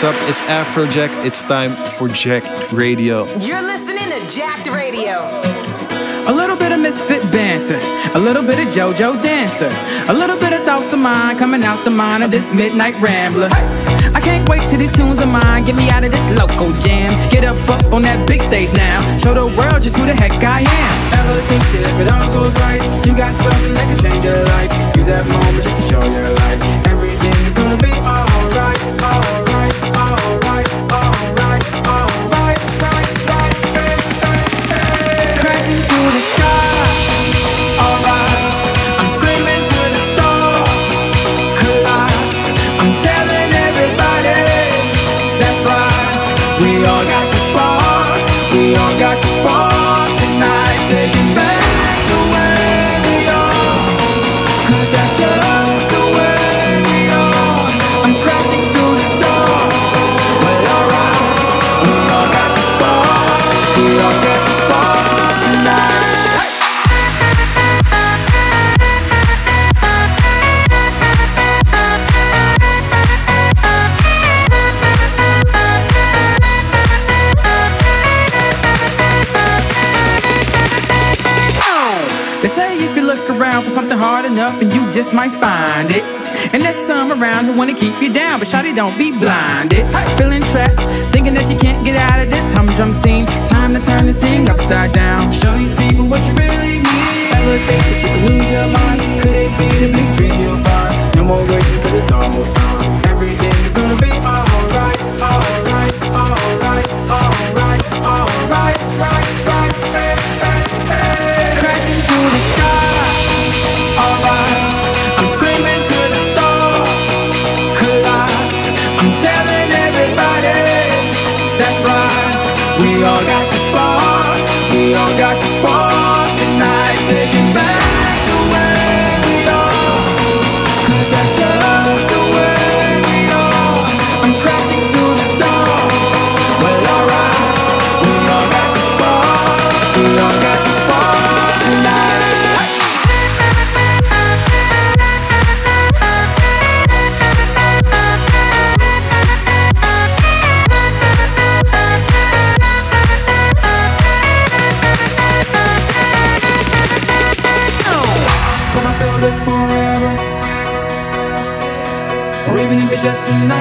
What's up? It's Afrojack. It's time for Jacked Radio. You're listening to Jacked Radio. A little bit of misfit banter, a little bit of JoJo dancer, a little bit of thoughts of mine coming out the mind of this midnight rambler. I can't wait till these tunes of mine get me out of this local jam. Get up up on that big stage now, show the world just who the heck I am. Ever think that if it all goes right, you got something that could change your life? Use that moment just to show your life. Everything around for something hard enough and you just might find it. And there's some around who wanna keep you down, but shawty don't be blinded. Feeling trapped, thinking that you can't get out of this humdrum scene. Time to turn this thing upside down. Show these people what you really need. Ever think that you could lose your mind? Could it be the big dream you'll find? No more waiting, cause it's almost time. Everything is gonna be alright, alright, alright, alright, tonight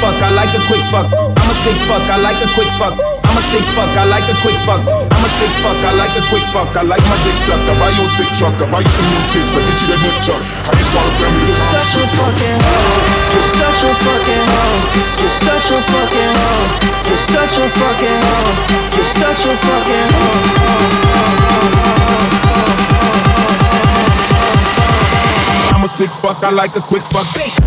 fuck. I like a quick fuck. I'm a sick fuck. I like a quick fuck. I'm a sick fuck, I like a quick fuck. I'm a sick fuck, I like a quick fuck. I like my dick sucked. I buy you a sick truck. I buy you some new chicks. I get you that nip tuck. How you start a family? You're such a fucking hoe. You're such a fucking hoe. You're such a fucking hoe. You're such a fucking hoe. You're such a fucking hoe. I'm a sick fuck. I like a quick fuck. fuck,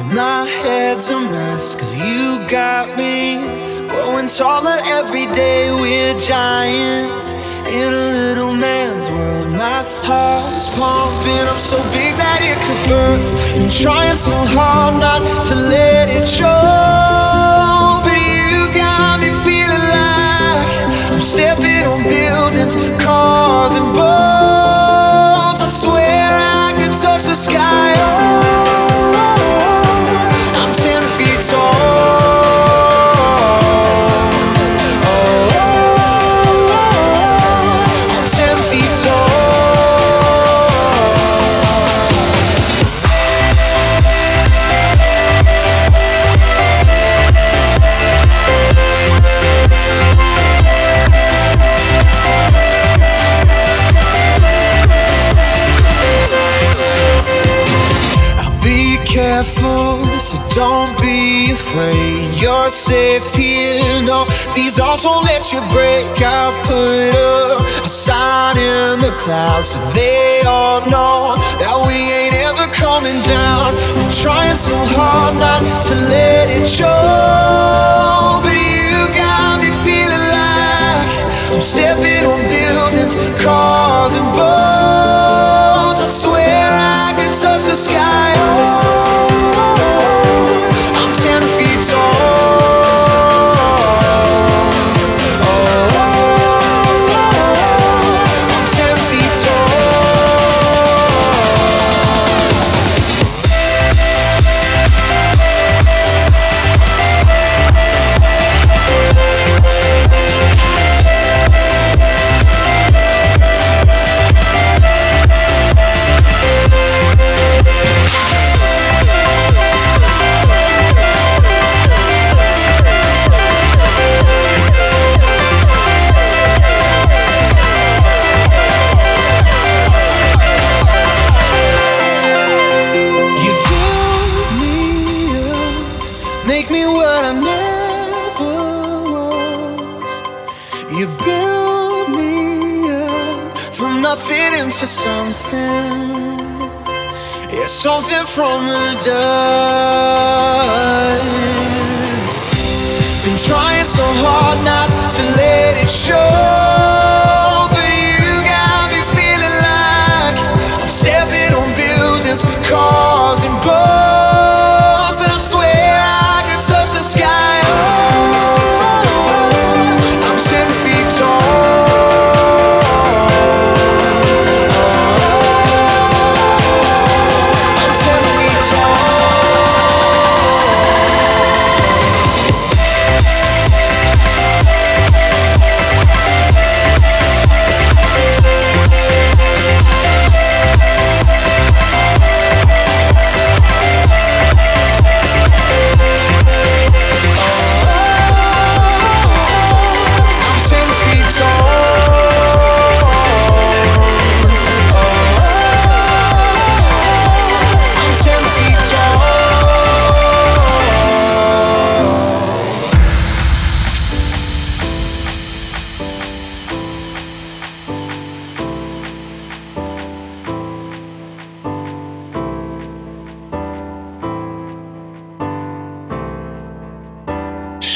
and my head's a mess. Cause you got me growing taller every day. We're giants in a little man's world. My heart is pumping up so big that it could burst. Been trying so hard not to let it show. But you got me feeling like I'm stepping on buildings, cars, and boats. I swear I could touch the sky. Afraid. You're safe here. No, these arms won't let you break. I put up a sign in the clouds so they all know that we ain't ever coming down. I'm trying so hard not to let it show, but you got me feeling like I'm stepping on buildings, cars, and boats. I swear I could touch the sky. From the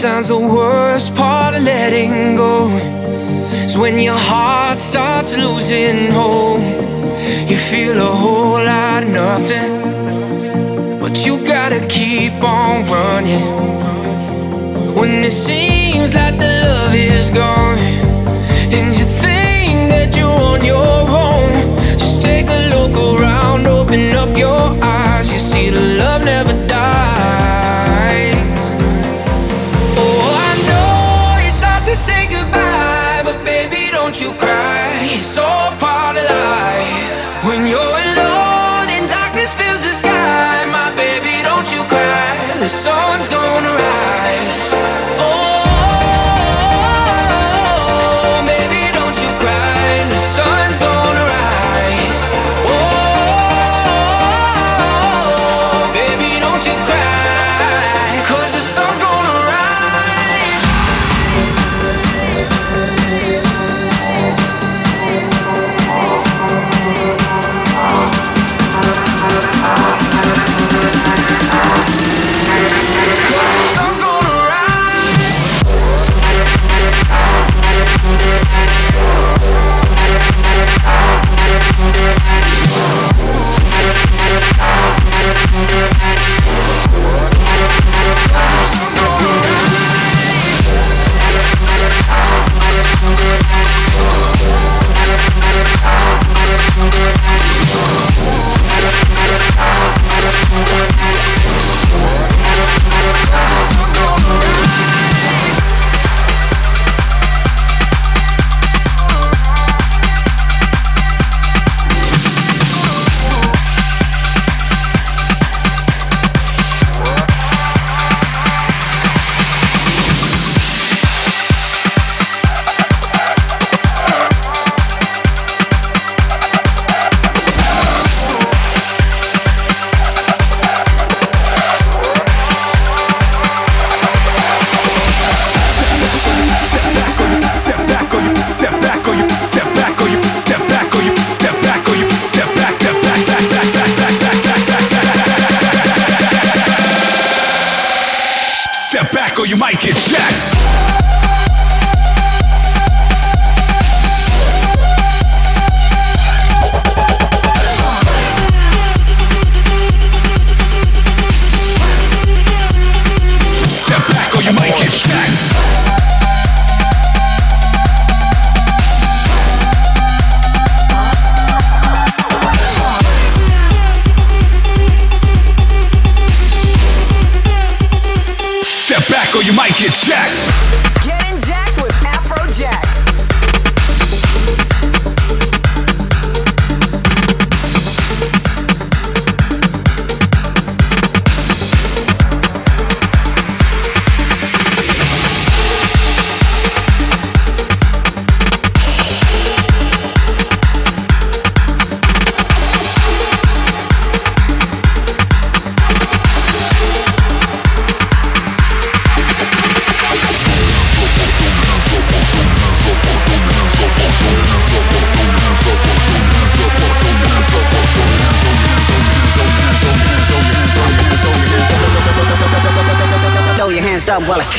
Sometimes the worst part of letting go is when your heart starts losing hope. You feel a whole lot of nothing, but you gotta keep on running. When it seems like the love is gone, and you think that you're on your own, just take a look around, open up your eyes. You see, the love never all part of life. When you're alone and darkness fills the sky, my baby, don't you cry. The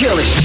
kill this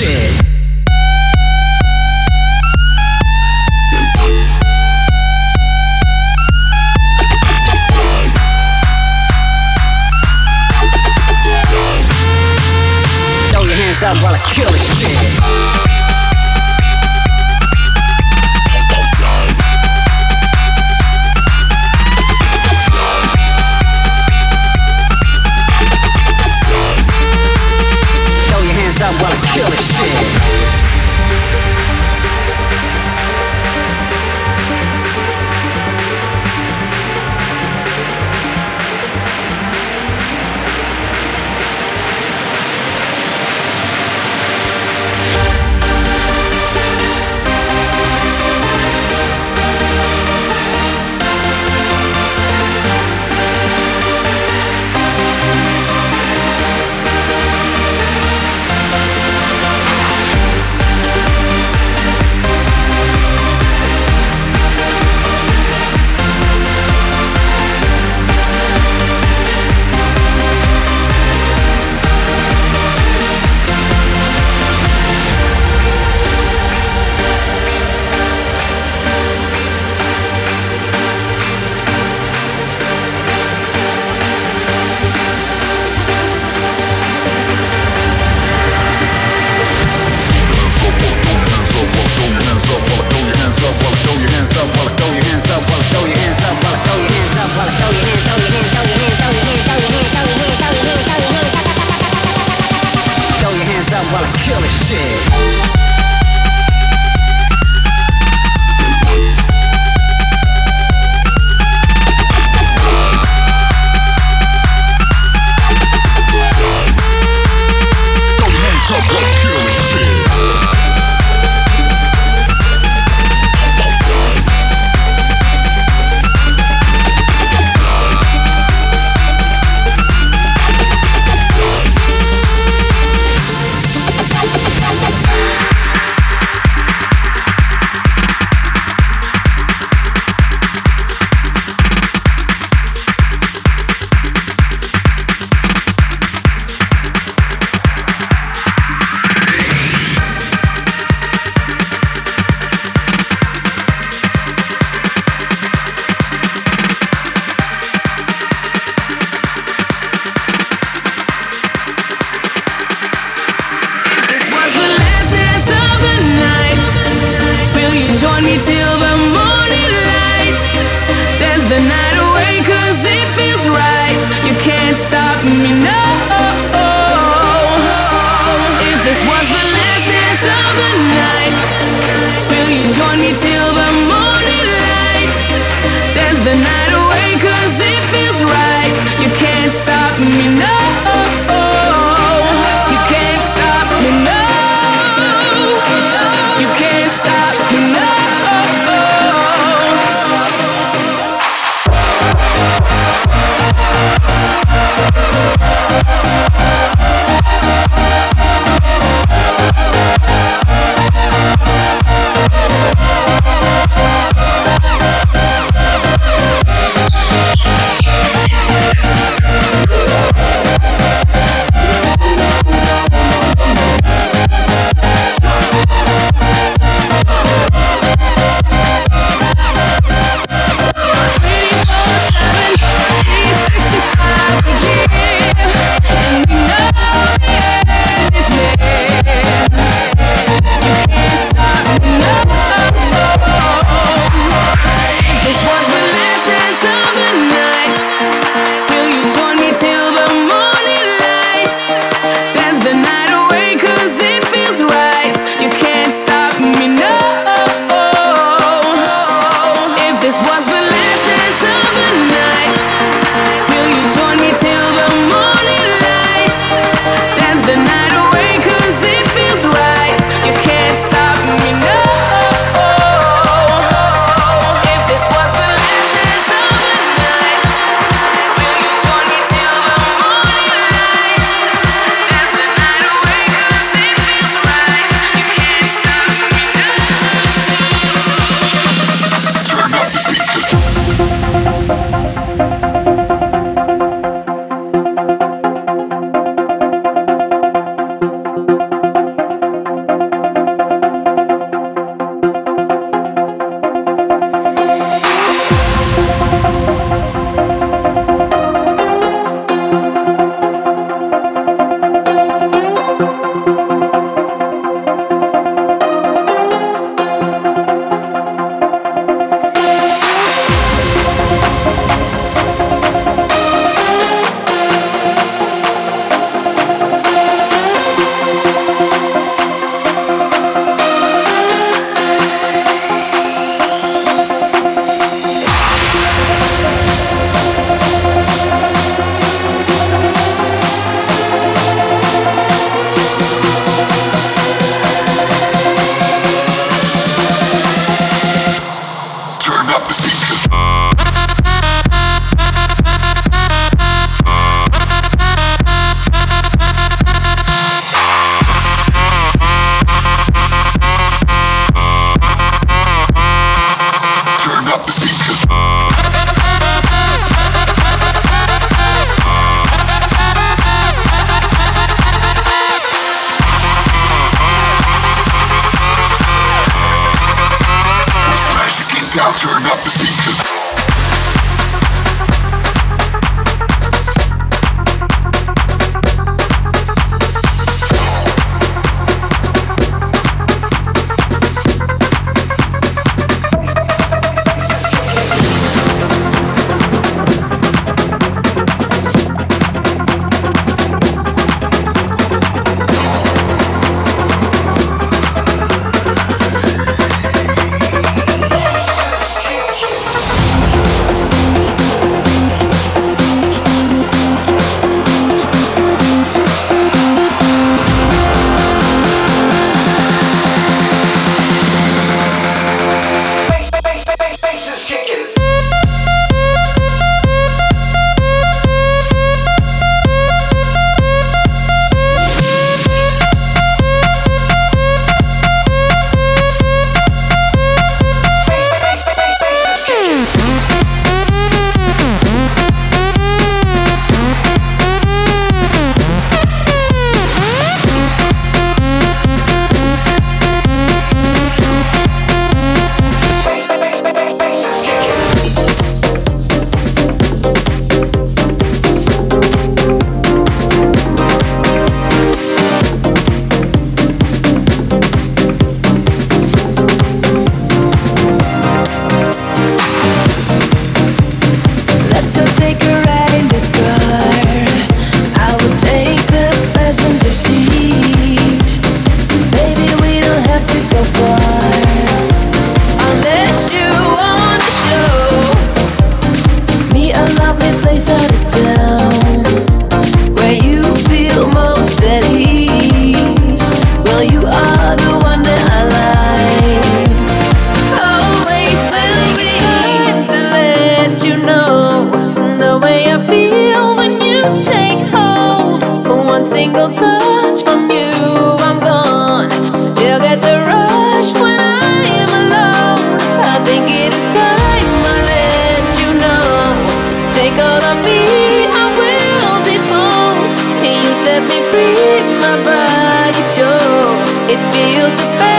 set me free. My body's yours. It feels the best.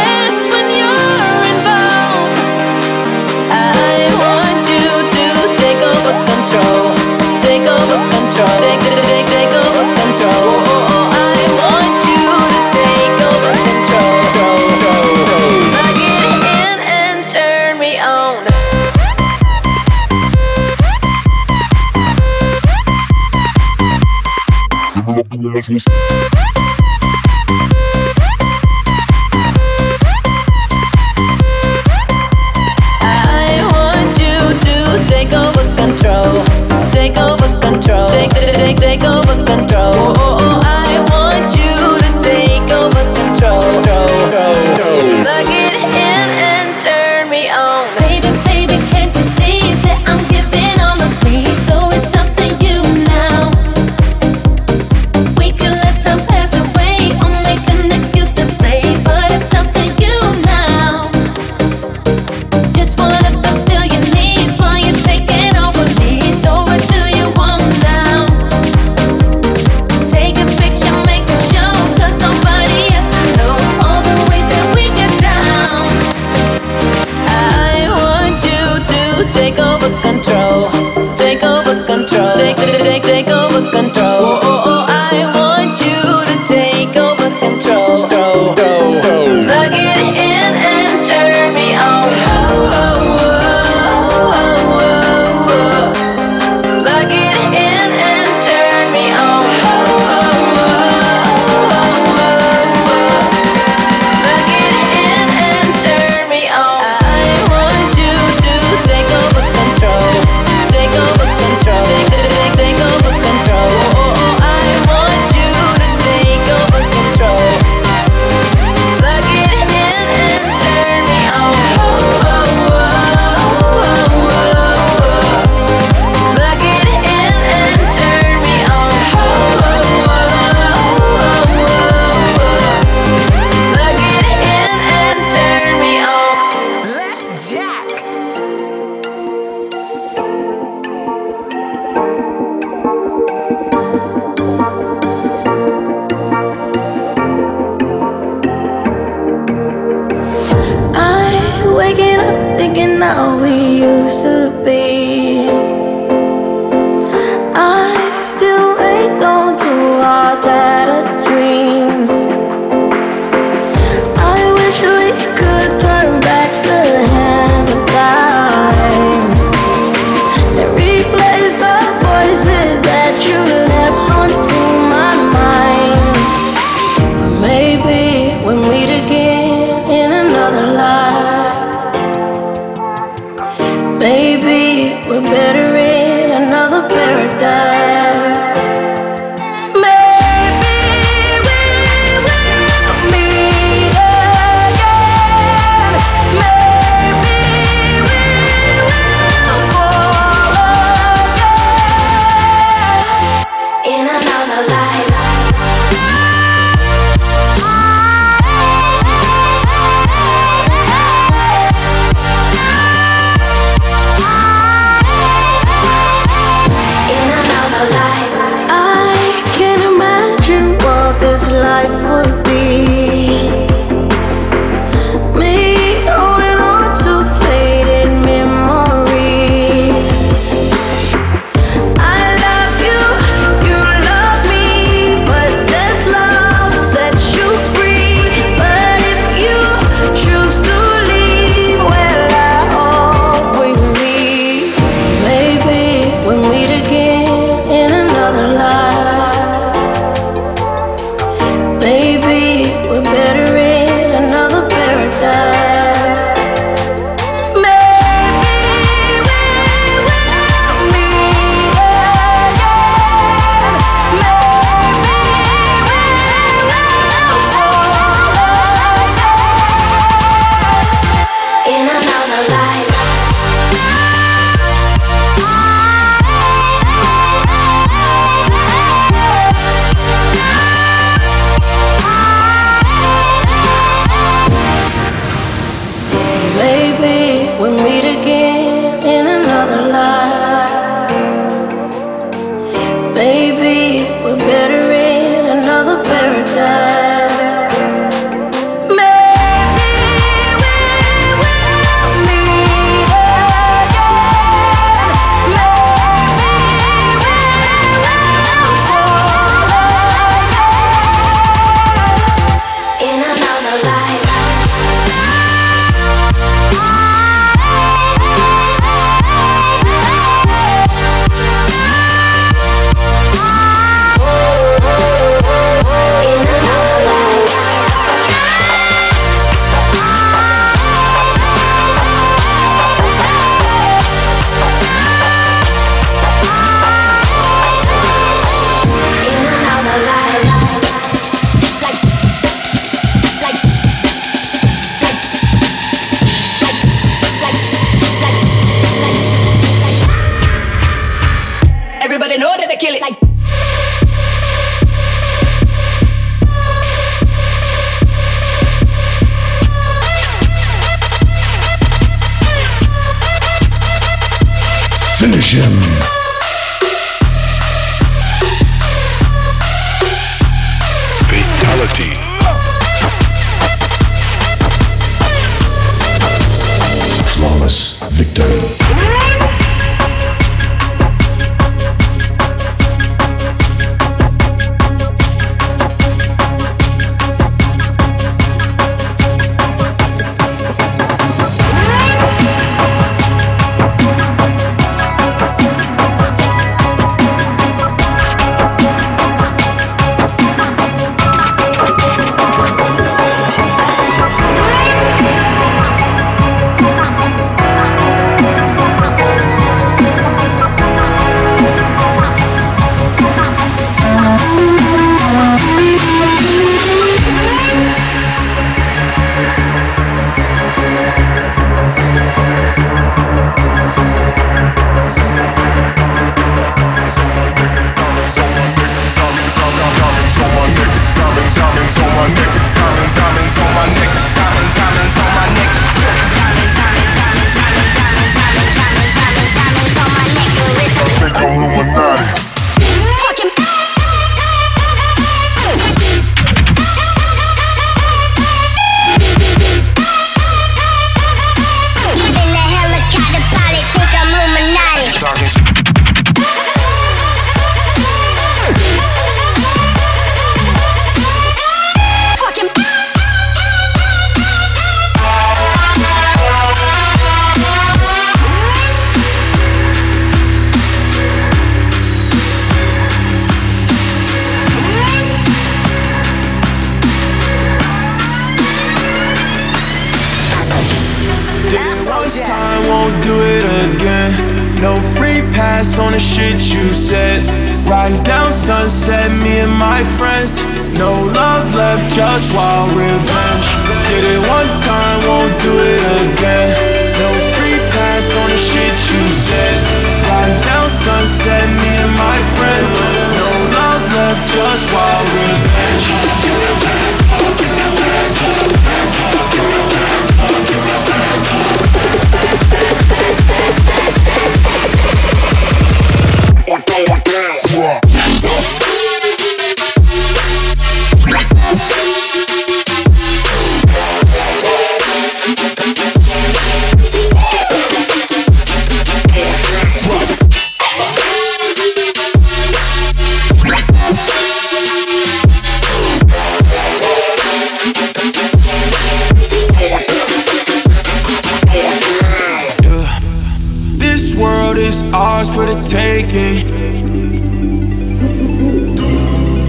This world is ours for the taking.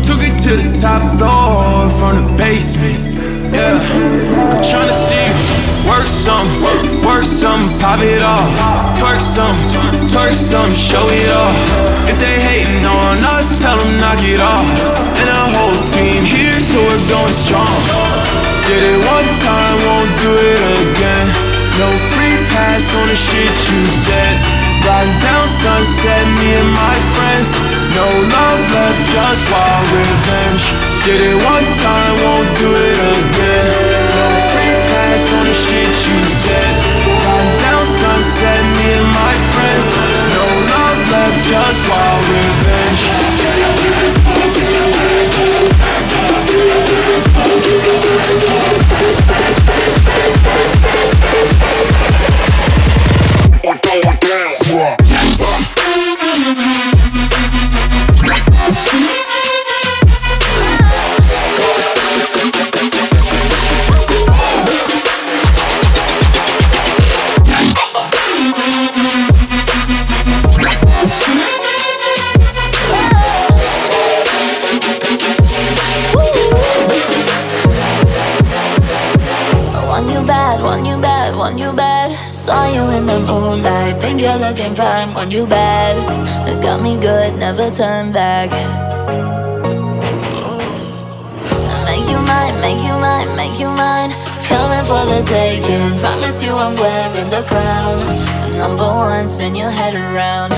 Took it to the top floor from the basement. Yeah, I'm trying to see you work some, work some, pop it off, twerk some, twerk some, show it off. If they hating on us, tell them knock it off. And our whole team here, so we're going strong. Did it one time, won't do it again. No pass on the shit you said. Riding down sunset, me and my friends. No love left, just wild revenge. Did it one time, won't do it again. No free pass on the shit you said. Riding down sunset, me and my friends. No love left, just wild revenge. on you bad. It got me good, never turn back. Make you mine, make you mine, make you mine. Coming for the taking. Promise you I'm wearing the crown. Number one, spin your head around.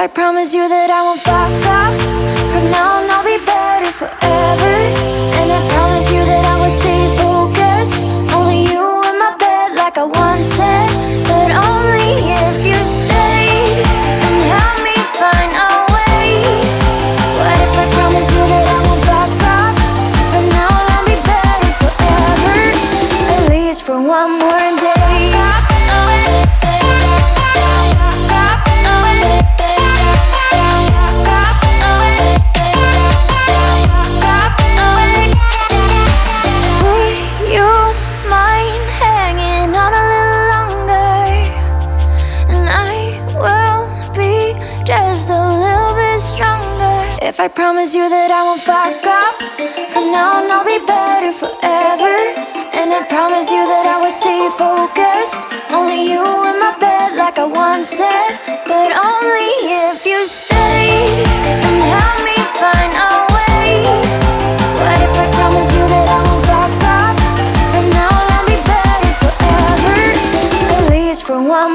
I promise you that I won't fuck up From now on I'll be better forever. If I promise you that I won't fuck up, from now on I'll be better forever. And I promise you that I will stay focused. Only you in my bed, like I once said. But only if you stay and help me find a way. What if I promise you that I won't fuck up? From now on I'll be better forever. At least for one.